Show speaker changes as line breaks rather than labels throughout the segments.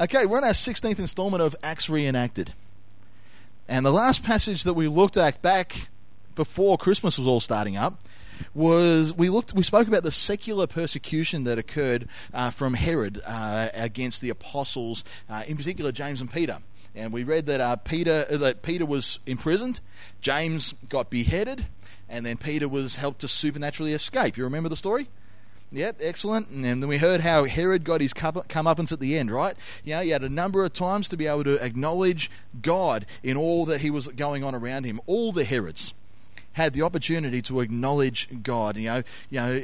Okay, we're in our 16th installment of Acts Reenacted. And the last passage that we looked at back before Christmas was all starting up was we looked we spoke about the secular persecution that occurred uh, from Herod uh, against the apostles, uh, in particular James and Peter. And we read that uh, Peter that Peter was imprisoned, James got beheaded, and then Peter was helped to supernaturally escape. You remember the story? Yep, excellent. And then we heard how Herod got his comeuppance at the end, right? You know, he had a number of times to be able to acknowledge God in all that he was going on around him. All the Herods had the opportunity to acknowledge God. You know, you know,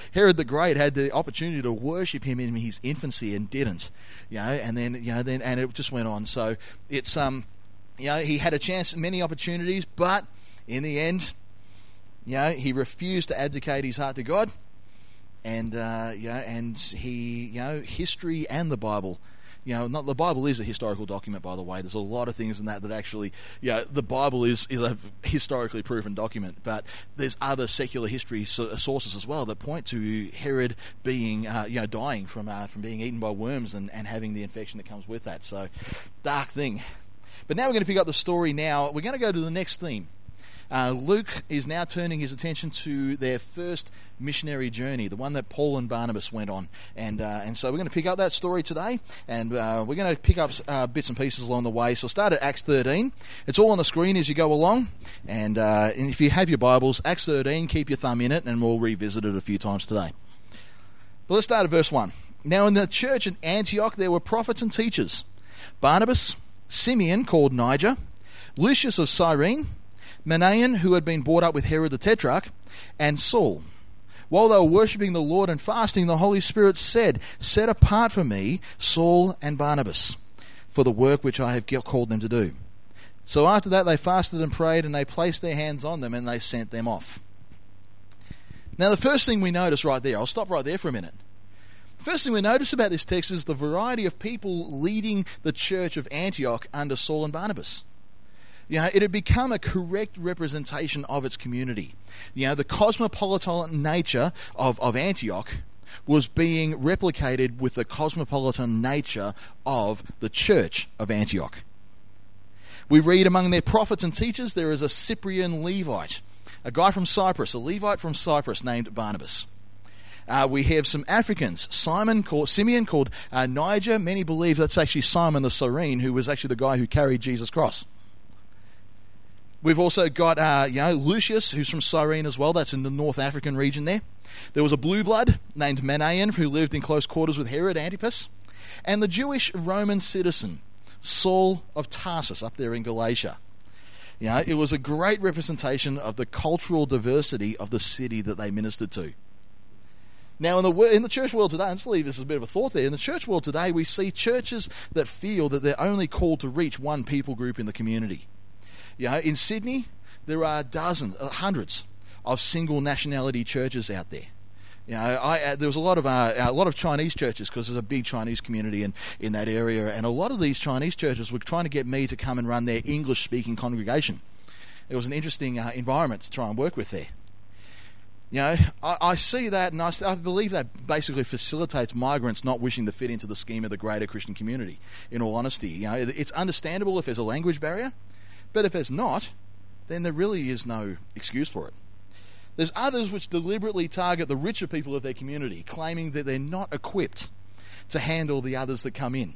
Herod the Great had the opportunity to worship him in his infancy and didn't. You know, and then you know, then and it just went on. So it's um, you know, he had a chance, many opportunities, but in the end, you know, he refused to abdicate his heart to God and uh, yeah, and he, you know, history and the Bible. You know, not the Bible is a historical document, by the way. There's a lot of things in that that actually, you know, the Bible is, is a historically proven document. But there's other secular history sources as well that point to Herod being, uh, you know, dying from uh, from being eaten by worms and, and having the infection that comes with that. So, dark thing. But now we're going to pick up the story. Now we're going to go to the next theme. Uh, Luke is now turning his attention to their first missionary journey, the one that Paul and Barnabas went on. And, uh, and so we're going to pick up that story today, and uh, we're going to pick up uh, bits and pieces along the way. So start at Acts 13. It's all on the screen as you go along. And, uh, and if you have your Bibles, Acts 13, keep your thumb in it, and we'll revisit it a few times today. But let's start at verse 1. Now, in the church in Antioch, there were prophets and teachers Barnabas, Simeon, called Niger, Lucius of Cyrene, Manaen, who had been brought up with Herod the Tetrarch, and Saul. While they were worshipping the Lord and fasting, the Holy Spirit said, Set apart for me Saul and Barnabas for the work which I have called them to do. So after that, they fasted and prayed, and they placed their hands on them, and they sent them off. Now, the first thing we notice right there, I'll stop right there for a minute. The First thing we notice about this text is the variety of people leading the church of Antioch under Saul and Barnabas. You know, it had become a correct representation of its community. You know, the cosmopolitan nature of, of Antioch was being replicated with the cosmopolitan nature of the church of Antioch. We read among their prophets and teachers there is a Cyprian Levite, a guy from Cyprus, a Levite from Cyprus named Barnabas. Uh, we have some Africans. Simon called Simeon called uh, Niger. Many believe that's actually Simon the Cyrene, who was actually the guy who carried Jesus' cross. We've also got, uh, you know, Lucius, who's from Cyrene as well. That's in the North African region there. There was a blue blood named Manaen who lived in close quarters with Herod Antipas. And the Jewish Roman citizen, Saul of Tarsus, up there in Galatia. You know, it was a great representation of the cultural diversity of the city that they ministered to. Now, in the in the church world today, let's leave this as a bit of a thought there. In the church world today, we see churches that feel that they're only called to reach one people group in the community. You know, in Sydney, there are dozens, uh, hundreds of single nationality churches out there. You know, I, uh, there was a lot of uh, a lot of Chinese churches because there's a big Chinese community in, in that area, and a lot of these Chinese churches were trying to get me to come and run their English speaking congregation. It was an interesting uh, environment to try and work with there. You know, I, I see that, and I, I, believe that basically facilitates migrants not wishing to fit into the scheme of the greater Christian community. In all honesty, you know, it's understandable if there's a language barrier, but if it's not, then there really is no excuse for it. There's others which deliberately target the richer people of their community, claiming that they're not equipped to handle the others that come in.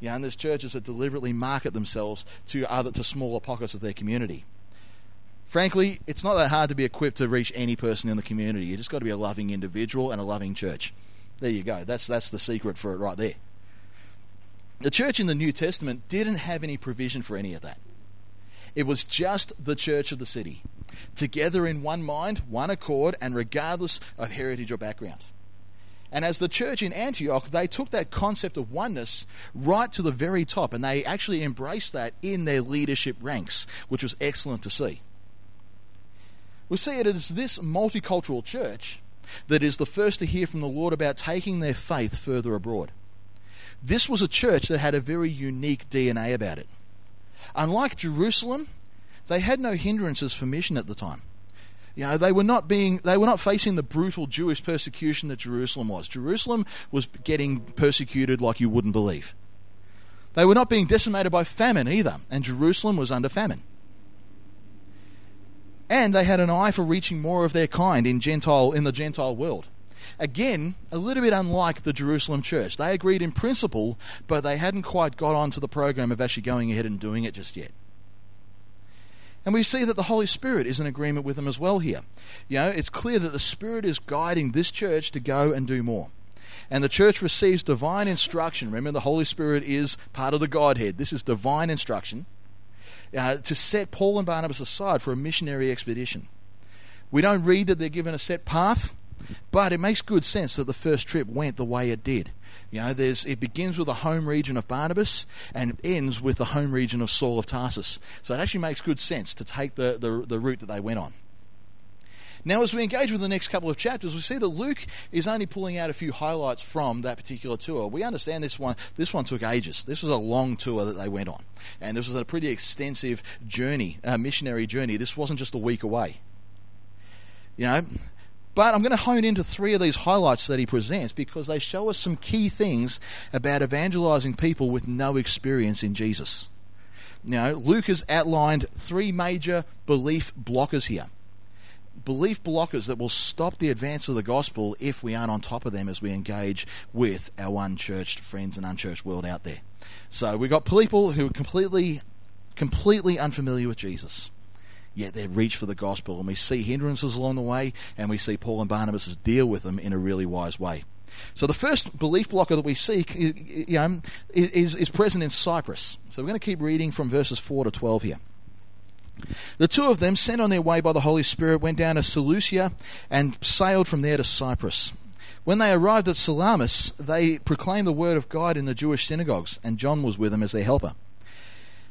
Yeah, and there's churches that deliberately market themselves to other to smaller pockets of their community. Frankly, it's not that hard to be equipped to reach any person in the community. You just got to be a loving individual and a loving church. There you go. That's that's the secret for it right there. The church in the New Testament didn't have any provision for any of that. It was just the church of the city, together in one mind, one accord, and regardless of heritage or background. And as the church in Antioch, they took that concept of oneness right to the very top, and they actually embraced that in their leadership ranks, which was excellent to see. We see it as this multicultural church that is the first to hear from the Lord about taking their faith further abroad. This was a church that had a very unique DNA about it. Unlike Jerusalem, they had no hindrances for mission at the time. You know, they were not being they were not facing the brutal Jewish persecution that Jerusalem was. Jerusalem was getting persecuted like you wouldn't believe. They were not being decimated by famine either, and Jerusalem was under famine. And they had an eye for reaching more of their kind in Gentile in the Gentile world. Again, a little bit unlike the Jerusalem church. They agreed in principle, but they hadn't quite got onto the program of actually going ahead and doing it just yet. And we see that the Holy Spirit is in agreement with them as well here. You know, it's clear that the Spirit is guiding this church to go and do more. And the church receives divine instruction. Remember, the Holy Spirit is part of the Godhead. This is divine instruction uh, to set Paul and Barnabas aside for a missionary expedition. We don't read that they're given a set path, but it makes good sense that the first trip went the way it did. You know, there's it begins with the home region of Barnabas and ends with the home region of Saul of Tarsus. So it actually makes good sense to take the, the, the route that they went on. Now, as we engage with the next couple of chapters, we see that Luke is only pulling out a few highlights from that particular tour. We understand this one. This one took ages. This was a long tour that they went on, and this was a pretty extensive journey, a missionary journey. This wasn't just a week away. You know, but I'm going to hone into three of these highlights that he presents because they show us some key things about evangelizing people with no experience in Jesus. Now, Luke has outlined three major belief blockers here belief blockers that will stop the advance of the gospel if we aren't on top of them as we engage with our unchurched friends and unchurched world out there. So we've got people who are completely, completely unfamiliar with Jesus. Yet they reach for the gospel, and we see hindrances along the way, and we see Paul and Barnabas deal with them in a really wise way. So the first belief blocker that we see you know, is, is present in Cyprus. So we're going to keep reading from verses 4 to 12 here. The two of them, sent on their way by the Holy Spirit, went down to Seleucia and sailed from there to Cyprus. When they arrived at Salamis, they proclaimed the word of God in the Jewish synagogues, and John was with them as their helper.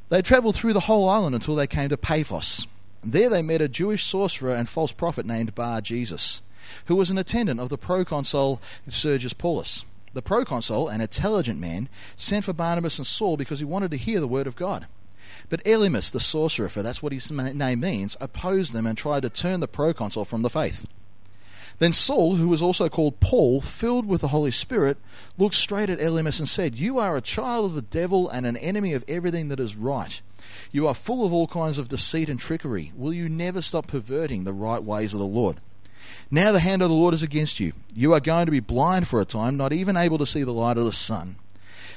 They travelled through the whole island until they came to Paphos. There they met a Jewish sorcerer and false prophet named Bar Jesus, who was an attendant of the proconsul Sergius Paulus. The proconsul, an intelligent man, sent for Barnabas and Saul because he wanted to hear the word of God. But Elymas, the sorcerer, for that's what his name means, opposed them and tried to turn the proconsul from the faith. Then Saul, who was also called Paul, filled with the Holy Spirit, looked straight at Elymas and said, You are a child of the devil and an enemy of everything that is right. You are full of all kinds of deceit and trickery. Will you never stop perverting the right ways of the Lord? Now the hand of the Lord is against you. You are going to be blind for a time, not even able to see the light of the sun.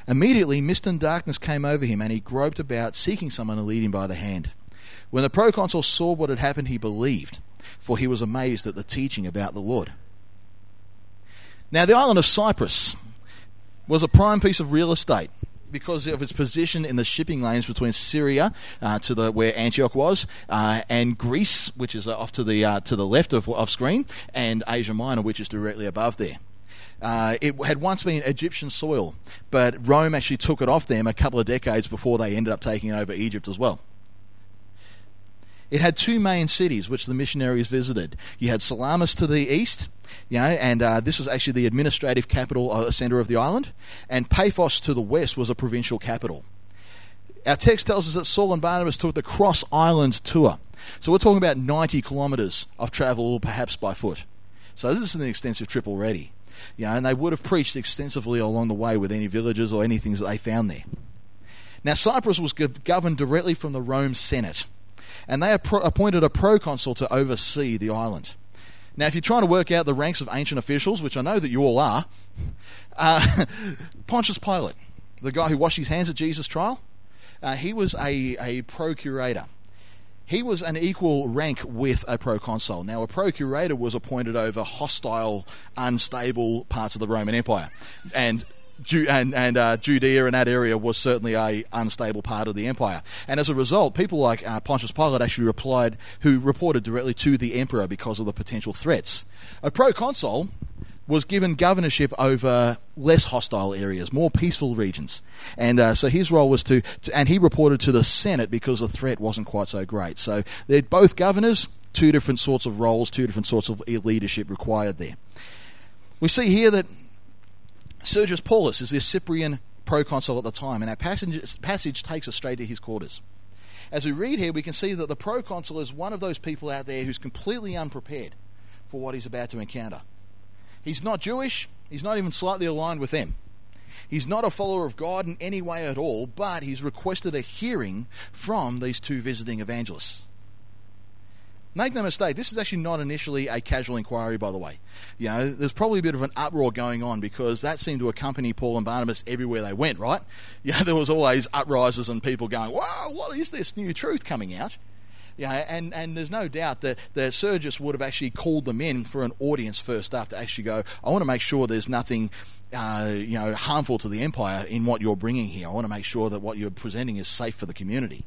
Immediately, mist and darkness came over him, and he groped about, seeking someone to lead him by the hand. When the proconsul saw what had happened, he believed, for he was amazed at the teaching about the Lord. Now, the island of Cyprus was a prime piece of real estate because of its position in the shipping lanes between Syria uh, to the where Antioch was, uh, and Greece, which is off to the uh, to the left of, of screen, and Asia Minor, which is directly above there. Uh, it had once been Egyptian soil, but Rome actually took it off them a couple of decades before they ended up taking over Egypt as well. It had two main cities which the missionaries visited. You had Salamis to the east, you know, and uh, this was actually the administrative capital, uh, center of the island, and Paphos to the west was a provincial capital. Our text tells us that Saul and Barnabas took the cross island tour. So we're talking about 90 kilometres of travel, perhaps by foot. So this is an extensive trip already. You know, and they would have preached extensively along the way with any villages or anything that they found there. Now, Cyprus was governed directly from the Rome Senate, and they appointed a proconsul to oversee the island. Now, if you're trying to work out the ranks of ancient officials, which I know that you all are, uh, Pontius Pilate, the guy who washed his hands at Jesus' trial, uh, he was a, a procurator he was an equal rank with a proconsul. Now, a procurator was appointed over hostile, unstable parts of the Roman Empire, and and, and uh, Judea and that area was certainly a unstable part of the empire. And as a result, people like uh, Pontius Pilate actually replied, who reported directly to the emperor because of the potential threats. A proconsul was given governorship over less hostile areas, more peaceful regions. And uh, so his role was to, to, and he reported to the Senate because the threat wasn't quite so great. So they're both governors, two different sorts of roles, two different sorts of leadership required there. We see here that Sergius Paulus is the Cyprian proconsul at the time, and our passage, passage takes us straight to his quarters. As we read here, we can see that the proconsul is one of those people out there who's completely unprepared for what he's about to encounter. He's not Jewish, he's not even slightly aligned with them. He's not a follower of God in any way at all, but he's requested a hearing from these two visiting evangelists. Make no mistake, this is actually not initially a casual inquiry, by the way. You know, there's probably a bit of an uproar going on because that seemed to accompany Paul and Barnabas everywhere they went, right? Yeah, there was always uprises and people going, wow, what is this new truth coming out? Yeah, and, and there's no doubt that, the Sergius would have actually called them in for an audience first up to actually go, I want to make sure there's nothing uh, you know, harmful to the empire in what you're bringing here. I want to make sure that what you're presenting is safe for the community.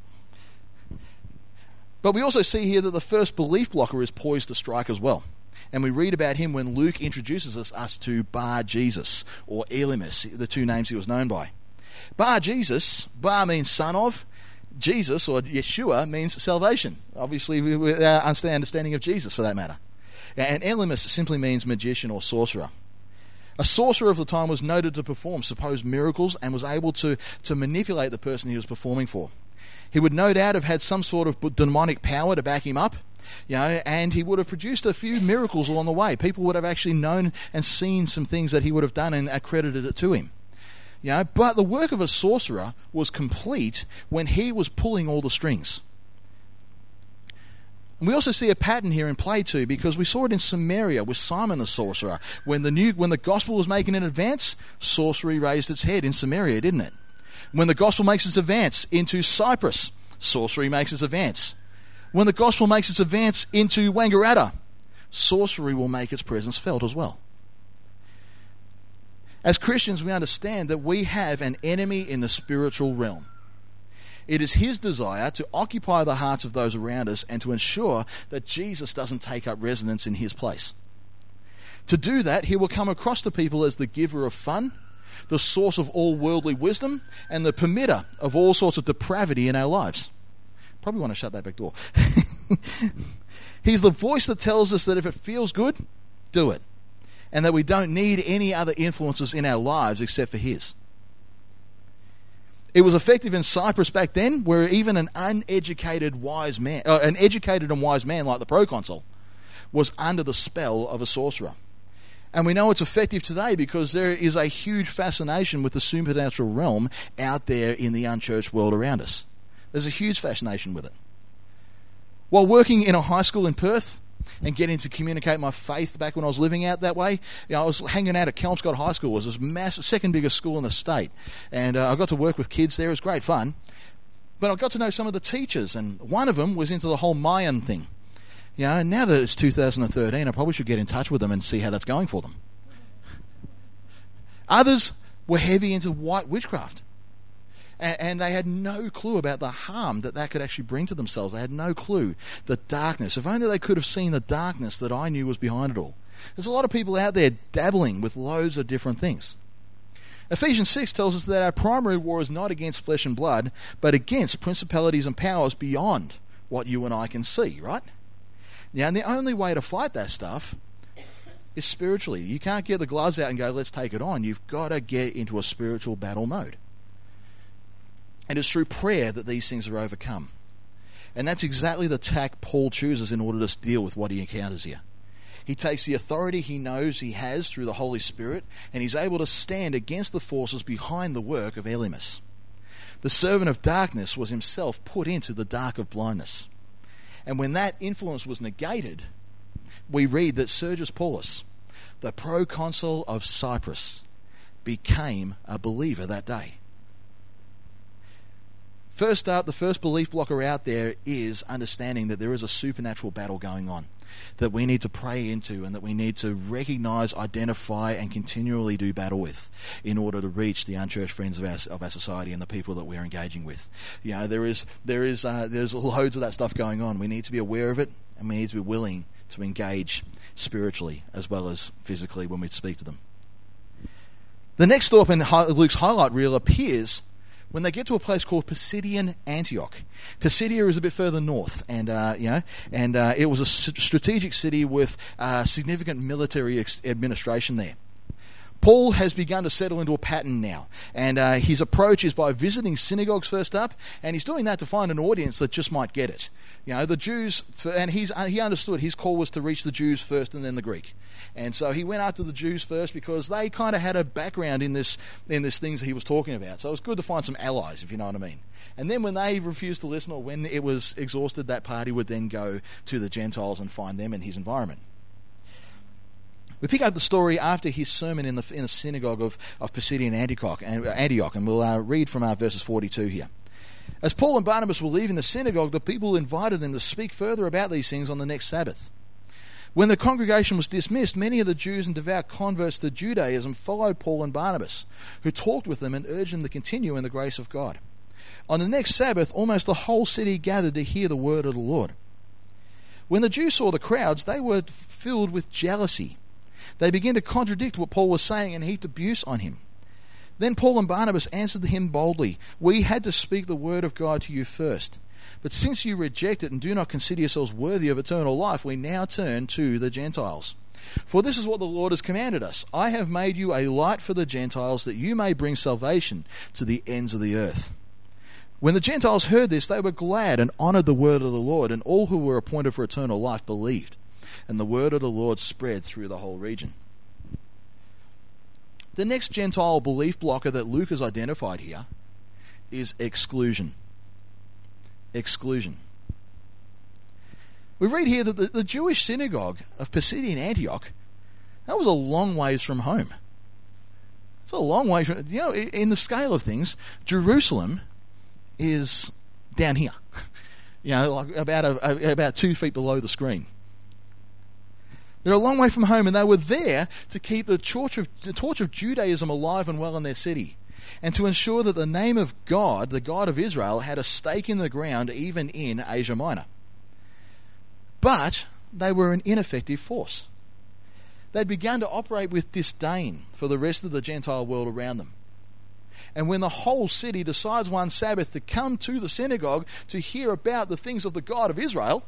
But we also see here that the first belief blocker is poised to strike as well. And we read about him when Luke introduces us, us to Bar Jesus, or Elymas, the two names he was known by. Bar Jesus, Bar means son of, Jesus, or Yeshua, means salvation. Obviously, with uh, our understanding of Jesus for that matter. And Elymas simply means magician or sorcerer. A sorcerer of the time was noted to perform supposed miracles and was able to, to manipulate the person he was performing for. He would no doubt have had some sort of demonic power to back him up, you know, and he would have produced a few miracles along the way. People would have actually known and seen some things that he would have done and accredited it to him. You know, but the work of a sorcerer was complete when he was pulling all the strings. We also see a pattern here in play too, because we saw it in Samaria with Simon the sorcerer. When the new when the gospel was making an advance, sorcery raised its head in Samaria, didn't it? When the gospel makes its advance into Cyprus, sorcery makes its advance. When the gospel makes its advance into Wangaratta, sorcery will make its presence felt as well. As Christians, we understand that we have an enemy in the spiritual realm. It is his desire to occupy the hearts of those around us and to ensure that Jesus doesn't take up residence in his place. To do that, he will come across to people as the giver of fun the source of all worldly wisdom, and the permitter of all sorts of depravity in our lives. Probably want to shut that back door. He's the voice that tells us that if it feels good, do it. And that we don't need any other influences in our lives except for His. It was effective in Cyprus back then, where even an uneducated wise man, uh, an educated and wise man like the proconsul, was under the spell of a sorcerer. And we know it's effective today because there is a huge fascination with the supernatural realm out there in the unchurched world around us. There's a huge fascination with it. While working in a high school in Perth and getting to communicate my faith back when I was living out that way, you know, I was hanging out at Kelmscott High School. It was the massive, second biggest school in the state. And uh, I got to work with kids there. It was great fun. But I got to know some of the teachers, and one of them was into the whole Mayan thing. You know, now that it's 2013, I probably should get in touch with them and see how that's going for them. Others were heavy into white witchcraft. And, they had no clue about the harm that that could actually bring to themselves. They had no clue the darkness. If only they could have seen the darkness that I knew was behind it all. There's a lot of people out there dabbling with loads of different things. Ephesians 6 tells us that our primary war is not against flesh and blood, but against principalities and powers beyond what you and I can see, right? Now, and the only way to fight that stuff is spiritually. You can't get the gloves out and go, let's take it on. You've got to get into a spiritual battle mode. And it's through prayer that these things are overcome. And that's exactly the tack Paul chooses in order to deal with what he encounters here. He takes the authority he knows he has through the Holy Spirit, and he's able to stand against the forces behind the work of Elymas. The servant of darkness was himself put into the dark of blindness. And when that influence was negated, we read that Sergius Paulus, the proconsul of Cyprus, became a believer that day. First up, the first belief blocker out there is understanding that there is a supernatural battle going on that we need to pray into and that we need to recognize, identify, and continually do battle with in order to reach the unchurched friends of our, of our society and the people that we're engaging with. You know, there is, there is, uh, there's loads of that stuff going on. We need to be aware of it and we need to be willing to engage spiritually as well as physically when we speak to them. The next stop in Luke's highlight reel appears when they get to a place called Pisidian Antioch. Pisidia is a bit further north, and uh, you know, and uh, it was a strategic city with uh, significant military ex- administration there. Paul has begun to settle into a pattern now, and uh, his approach is by visiting synagogues first up, and he's doing that to find an audience that just might get it. You know, the Jews, and he's, uh, he understood his call was to reach the Jews first and then the Greek, and so he went after the Jews first because they kind of had a background in this in this things that he was talking about. So it was good to find some allies, if you know what I mean. And then when they refused to listen, or when it was exhausted, that party would then go to the Gentiles and find them in his environment. We pick up the story after his sermon in the, in the synagogue of, of Pisidian Antioch, and, Antioch, and we'll uh, read from our verses 42 here. As Paul and Barnabas were leaving the synagogue, the people invited them to speak further about these things on the next Sabbath. When the congregation was dismissed, many of the Jews and devout converts to Judaism followed Paul and Barnabas, who talked with them and urged them to continue in the grace of God. On the next Sabbath, almost the whole city gathered to hear the word of the Lord. When the Jews saw the crowds, they were filled with jealousy they began to contradict what Paul was saying and heaped abuse on him. Then Paul and Barnabas answered him boldly We had to speak the word of God to you first. But since you reject it and do not consider yourselves worthy of eternal life, we now turn to the Gentiles. For this is what the Lord has commanded us I have made you a light for the Gentiles, that you may bring salvation to the ends of the earth. When the Gentiles heard this, they were glad and honored the word of the Lord, and all who were appointed for eternal life believed and the word of the Lord spread through the whole region. The next Gentile belief blocker that Luke has identified here is exclusion. Exclusion. We read here that the, the Jewish synagogue of Pisidian Antioch, that was a long ways from home. It's a long way from, you know, in the scale of things, Jerusalem is down here. you know, like about a, about two feet below the screen. They're a long way from home, and they were there to keep the torch of, the torch of Judaism alive and well in their city, and to ensure that the name of God, the God of Israel, had a stake in the ground even in Asia Minor. But they were an ineffective force. They'd begun to operate with disdain for the rest of the Gentile world around them. And when the whole city decides one Sabbath to come to the synagogue to hear about the things of the God of Israel,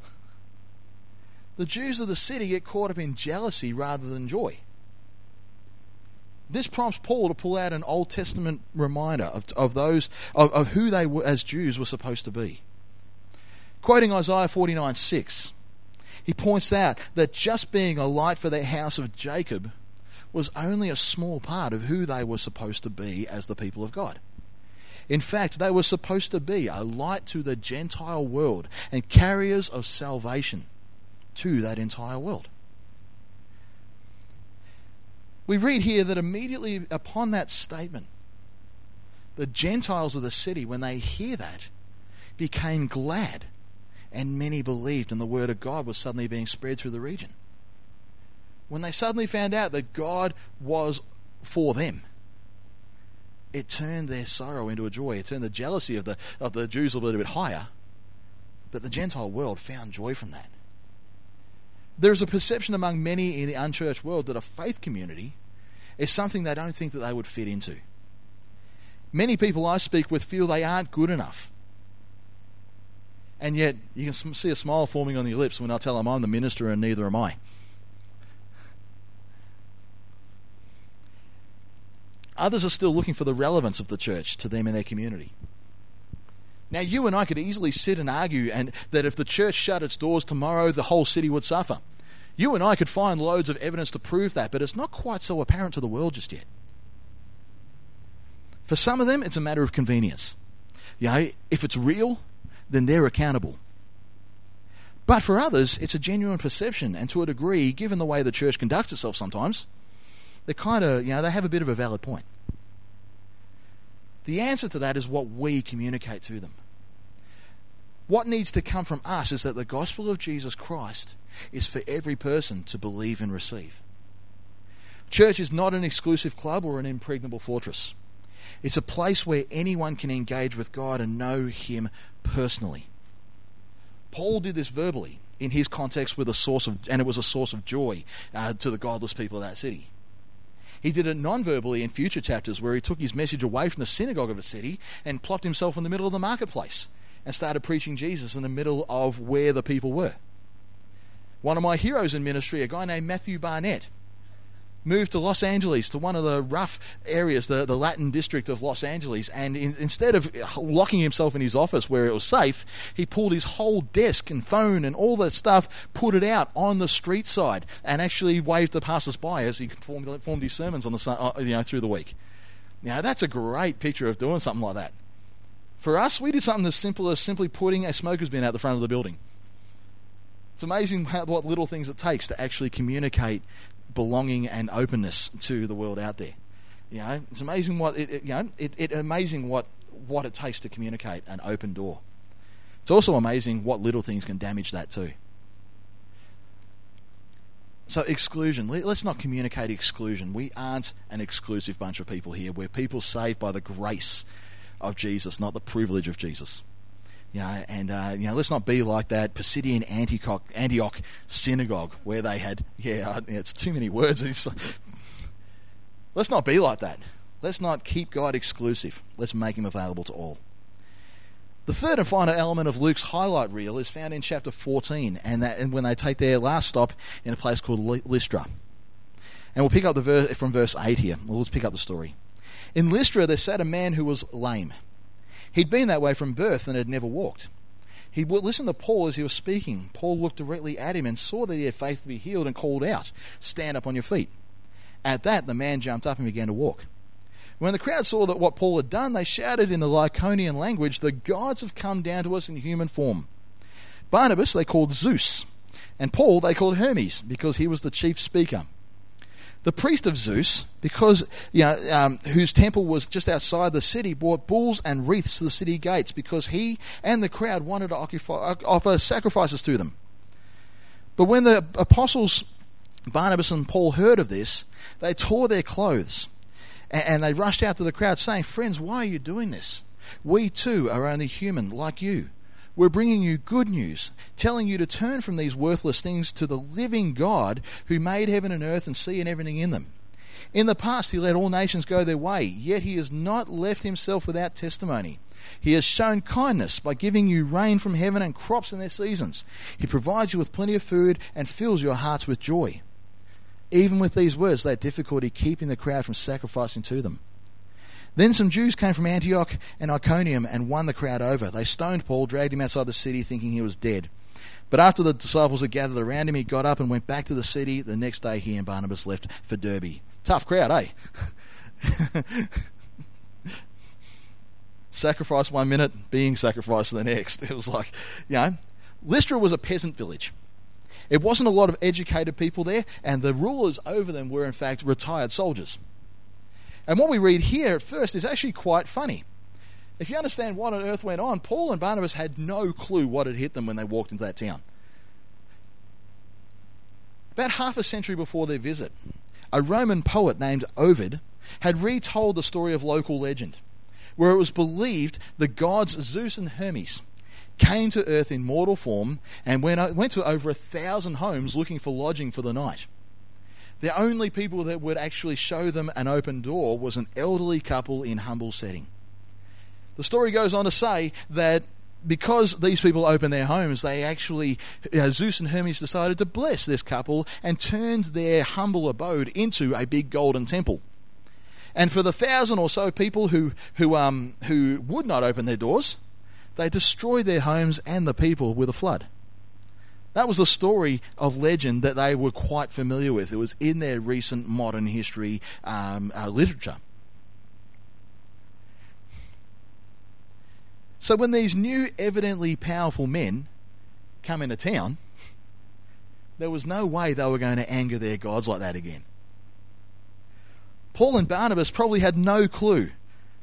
the Jews of the city get caught up in jealousy rather than joy. This prompts Paul to pull out an Old Testament reminder of, of those of, of who they were, as Jews were supposed to be. Quoting Isaiah 49 6, he points out that just being a light for the house of Jacob was only a small part of who they were supposed to be as the people of God. In fact, they were supposed to be a light to the Gentile world and carriers of salvation to that entire world. We read here that immediately upon that statement, the Gentiles of the city, when they hear that, became glad, and many believed, and the word of God was suddenly being spread through the region. When they suddenly found out that God was for them, it turned their sorrow into a joy. It turned the jealousy of the, of the Jews a little bit higher. But the Gentile world found joy from that. There's a perception among many in the unchurched world that a faith community is something they don't think that they would fit into. Many people I speak with feel they aren't good enough. And yet, you can see a smile forming on your lips when I tell them I'm the minister and neither am I. Others are still looking for the relevance of the church to them and their community. Now, you and I could easily sit and argue and that if the church shut its doors tomorrow, the whole city would suffer. You and I could find loads of evidence to prove that, but it's not quite so apparent to the world just yet. For some of them, it's a matter of convenience. You know, if it's real, then they're accountable. But for others, it's a genuine perception, and to a degree, given the way the church conducts itself sometimes, they kind of, you know, they have a bit of a valid point. The answer to that is what we communicate to them. What needs to come from us is that the gospel of Jesus Christ is for every person to believe and receive. Church is not an exclusive club or an impregnable fortress. It's a place where anyone can engage with God and know Him personally. Paul did this verbally in his context with a source of, and it was a source of joy uh, to the godless people of that city. He did it non verbally in future chapters where he took his message away from the synagogue of a city and plopped himself in the middle of the marketplace and started preaching Jesus in the middle of where the people were. One of my heroes in ministry, a guy named Matthew Barnett, moved to Los Angeles, to one of the rough areas, the, the Latin district of Los Angeles, and in, instead of locking himself in his office where it was safe, he pulled his whole desk and phone and all that stuff, put it out on the street side, and actually waved the passers-by as he formed, formed his sermons on the uh, you know through the week. Now that's a great picture of doing something like that. For us, we did something as simple as simply putting a smoker's bin out the front of the building. It's amazing how, what little things it takes to actually communicate belonging and openness to the world out there. You know, it's amazing what it, it you know it, it amazing what what it takes to communicate an open door. It's also amazing what little things can damage that too. So exclusion. Let's not communicate exclusion. We aren't an exclusive bunch of people here. We're people saved by the grace of Jesus, not the privilege of Jesus. You know, and uh, you know, let's not be like that Pisidian Antioch, Antioch synagogue where they had yeah, it's too many words. let's not be like that. Let's not keep God exclusive. Let's make Him available to all. The third and final element of Luke's highlight reel is found in chapter 14, and, that, and when they take their last stop in a place called Lystra. And we'll pick up the verse from verse 8 here. Well, let's pick up the story. In Lystra, there sat a man who was lame. He'd been that way from birth and had never walked. He listened to Paul as he was speaking. Paul looked directly at him and saw that he had faith to be healed and called out, Stand up on your feet. At that, the man jumped up and began to walk. When the crowd saw that what Paul had done, they shouted in the Lycaonian language, The gods have come down to us in human form. Barnabas they called Zeus, and Paul they called Hermes, because he was the chief speaker the priest of Zeus, because you know, um, whose temple was just outside the city, brought bulls and wreaths to the city gates because he and the crowd wanted to occupy, offer sacrifices to them. But when the apostles Barnabas and Paul heard of this, they tore their clothes and, and they rushed out to the crowd, saying, "Friends, why are you doing this? We too are only human, like you." We're bringing you good news, telling you to turn from these worthless things to the living God who made heaven and earth and sea and everything in them. In the past, he let all nations go their way, yet he has not left himself without testimony. He has shown kindness by giving you rain from heaven and crops in their seasons. He provides you with plenty of food and fills your hearts with joy. Even with these words, they had difficulty keeping the crowd from sacrificing to them. Then some Jews came from Antioch and Iconium and won the crowd over. They stoned Paul, dragged him outside the city, thinking he was dead. But after the disciples had gathered around him, he got up and went back to the city. The next day, he and Barnabas left for Derbe. Tough crowd, eh? Sacrifice one minute, being sacrificed the next. It was like, you know, Lystra was a peasant village. It wasn't a lot of educated people there, and the rulers over them were, in fact, retired soldiers. And what we read here at first is actually quite funny. If you understand what on earth went on, Paul and Barnabas had no clue what had hit them when they walked into that town. About half a century before their visit, a Roman poet named Ovid had retold the story of local legend, where it was believed the gods Zeus and Hermes came to earth in mortal form and went, went to over a thousand homes looking for lodging for the night. The only people that would actually show them an open door was an elderly couple in humble setting. The story goes on to say that because these people opened their homes, they actually, uh, Zeus and Hermes decided to bless this couple and turned their humble abode into a big golden temple. And for the thousand or so people who, who, um, who would not open their doors, they destroyed their homes and the people with a flood. That was the story of legend that they were quite familiar with. It was in their recent modern history um, uh, literature. So when these new, evidently powerful men come into town, there was no way they were going to anger their gods like that again. Paul and Barnabas probably had no clue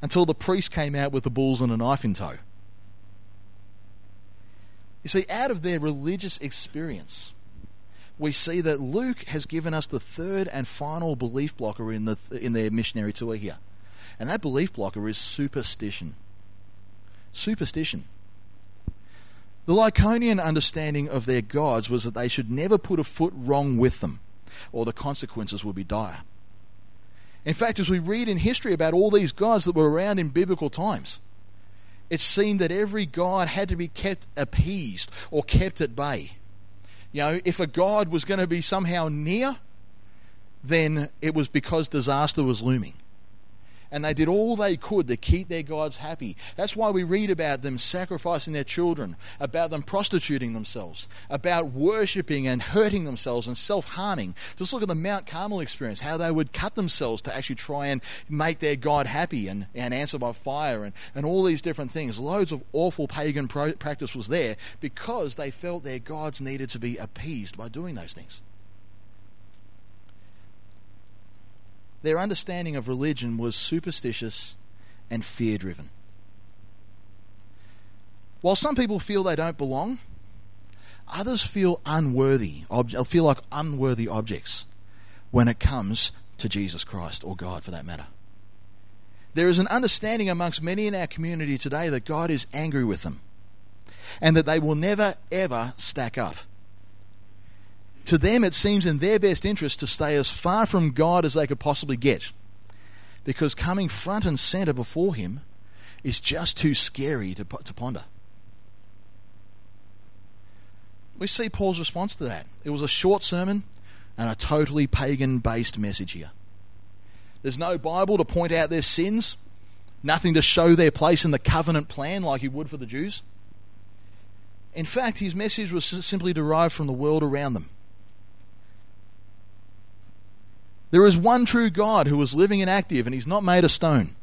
until the priest came out with the bulls and a knife in tow. You see, out of their religious experience, we see that Luke has given us the third and final belief blocker in, the, in their missionary tour here. And that belief blocker is superstition. Superstition. The Lycaonian understanding of their gods was that they should never put a foot wrong with them, or the consequences would be dire. In fact, as we read in history about all these gods that were around in biblical times, it seemed that every god had to be kept appeased or kept at bay. You know, if a god was going to be somehow near, then it was because disaster was looming and they did all they could to keep their gods happy. That's why we read about them sacrificing their children, about them prostituting themselves, about worshipping and hurting themselves and self harming. Just look at the Mount Carmel experience, how they would cut themselves to actually try and make their God happy and, and answer by fire and, and all these different things. Loads of awful pagan pro- practice was there because they felt their gods needed to be appeased by doing those things. Their understanding of religion was superstitious and fear driven. While some people feel they don't belong, others feel unworthy, feel like unworthy objects when it comes to Jesus Christ or God for that matter. There is an understanding amongst many in our community today that God is angry with them and that they will never ever stack up. To them, it seems in their best interest to stay as far from God as they could possibly get, because coming front and center before Him is just too scary to, to ponder. We see Paul's response to that. It was a short sermon and a totally pagan based message here. There's no Bible to point out their sins, nothing to show their place in the covenant plan like he would for the Jews. In fact, his message was simply derived from the world around them. There is one true God who is living and active, and He's not made of stone.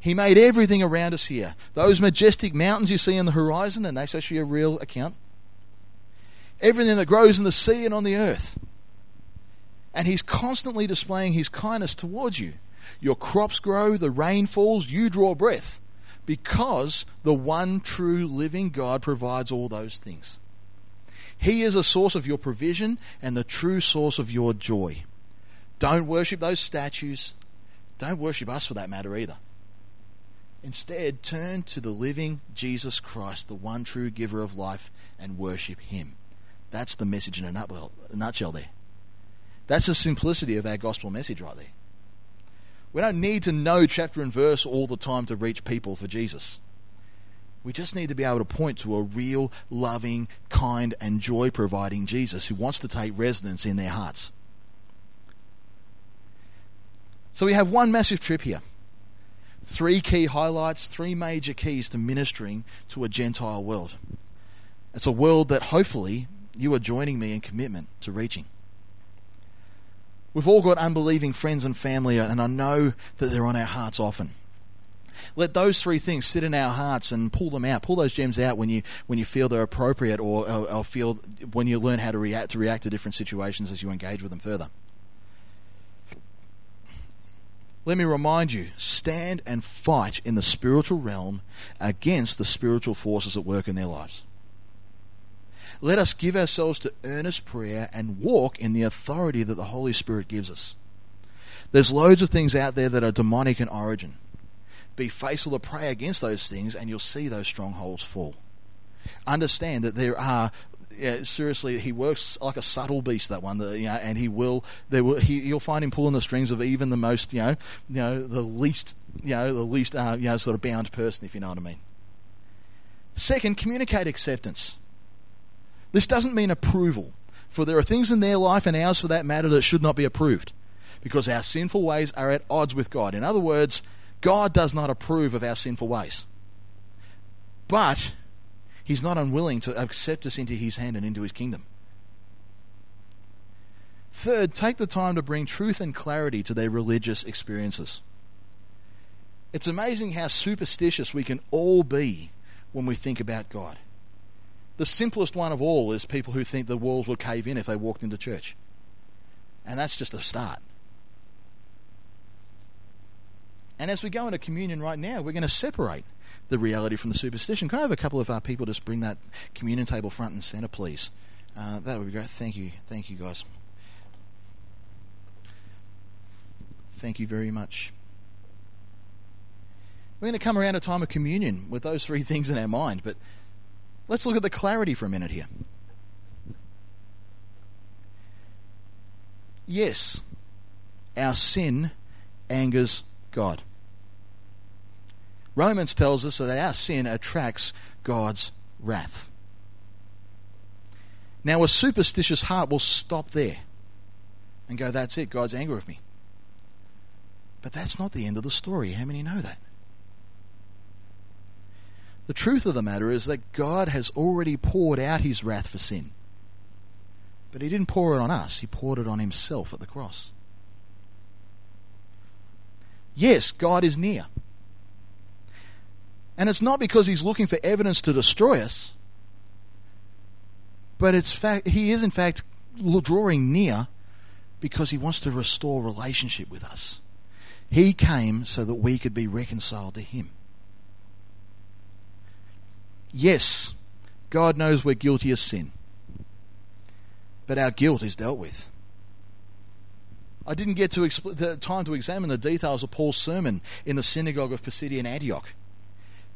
He made everything around us here. Those majestic mountains you see on the horizon, and that's actually a real account. Everything that grows in the sea and on the earth. And He's constantly displaying His kindness towards you. Your crops grow, the rain falls, you draw breath. Because the one true living God provides all those things. He is a source of your provision and the true source of your joy. Don't worship those statues. Don't worship us for that matter either. Instead, turn to the living Jesus Christ, the one true giver of life, and worship Him. That's the message in a nutshell there. That's the simplicity of our gospel message right there. We don't need to know chapter and verse all the time to reach people for Jesus. We just need to be able to point to a real, loving, kind, and joy providing Jesus who wants to take residence in their hearts. So we have one massive trip here. Three key highlights, three major keys to ministering to a Gentile world. It's a world that hopefully you are joining me in commitment to reaching. We've all got unbelieving friends and family, and I know that they're on our hearts often. Let those three things sit in our hearts and pull them out. Pull those gems out when you when you feel they're appropriate, or, or, or feel when you learn how to react to react to different situations as you engage with them further. Let me remind you stand and fight in the spiritual realm against the spiritual forces at work in their lives. Let us give ourselves to earnest prayer and walk in the authority that the Holy Spirit gives us. There's loads of things out there that are demonic in origin. Be faithful to pray against those things, and you'll see those strongholds fall. Understand that there are yeah, seriously, he works like a subtle beast. That one, you know, and he will. There will. He, you'll find him pulling the strings of even the most, you know, you know, the least, you know, the least, uh, you know, sort of bound person, if you know what I mean. Second, communicate acceptance. This doesn't mean approval, for there are things in their life and ours, for that matter, that should not be approved, because our sinful ways are at odds with God. In other words, God does not approve of our sinful ways, but He's not unwilling to accept us into his hand and into his kingdom. Third, take the time to bring truth and clarity to their religious experiences. It's amazing how superstitious we can all be when we think about God. The simplest one of all is people who think the walls would cave in if they walked into church. And that's just a start. And as we go into communion right now, we're going to separate the reality from the superstition. Can I have a couple of our people just bring that communion table front and center, please? Uh, that would be great. Thank you. Thank you, guys. Thank you very much. We're going to come around a time of communion with those three things in our mind, but let's look at the clarity for a minute here. Yes, our sin angers God. Romans tells us that our sin attracts God's wrath. Now, a superstitious heart will stop there. and go, that's it, God's angry with me. But that's not the end of the story. How many know that? The truth of the matter is that God has already poured out his wrath for sin. But he didn't pour it on us, he poured it on himself at the cross. Yes, God is near. And it's not because he's looking for evidence to destroy us, but it's fact he is in fact drawing near because he wants to restore relationship with us. He came so that we could be reconciled to him. Yes, God knows we're guilty of sin, but our guilt is dealt with. I didn't get to expl- the time to examine the details of Paul's sermon in the synagogue of Pisidian Antioch.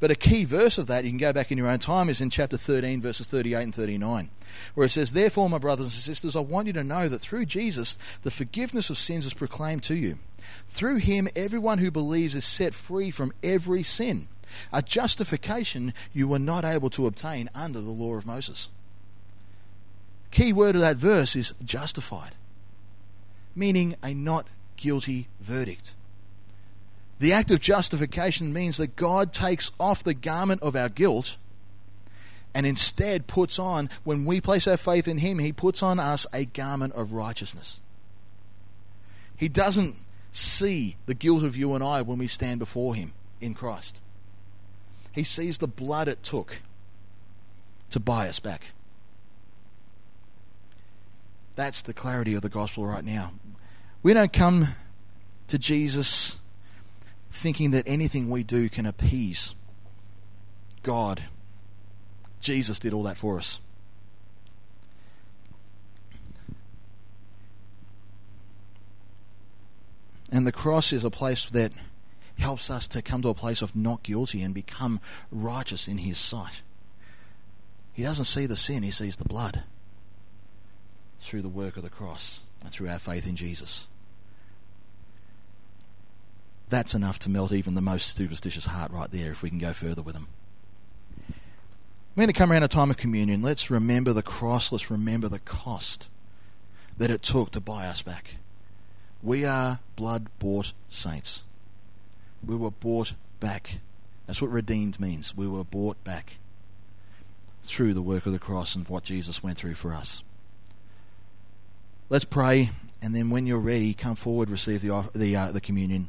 But a key verse of that, you can go back in your own time, is in chapter 13, verses 38 and 39, where it says, Therefore, my brothers and sisters, I want you to know that through Jesus, the forgiveness of sins is proclaimed to you. Through him, everyone who believes is set free from every sin, a justification you were not able to obtain under the law of Moses. Key word of that verse is justified meaning a not guilty verdict. The act of justification means that God takes off the garment of our guilt and instead puts on, when we place our faith in Him, He puts on us a garment of righteousness. He doesn't see the guilt of you and I when we stand before Him in Christ. He sees the blood it took to buy us back. That's the clarity of the gospel right now. We don't come to Jesus thinking that anything we do can appease God. Jesus did all that for us. And the cross is a place that helps us to come to a place of not guilty and become righteous in His sight. He doesn't see the sin, He sees the blood through the work of the cross and through our faith in Jesus. That's enough to melt even the most superstitious heart right there if we can go further with them. We're going to come around a time of communion. Let's remember the cross. Let's remember the cost that it took to buy us back. We are blood bought saints. We were bought back. That's what redeemed means. We were bought back through the work of the cross and what Jesus went through for us. Let's pray, and then when you're ready, come forward, receive the the, uh, the communion.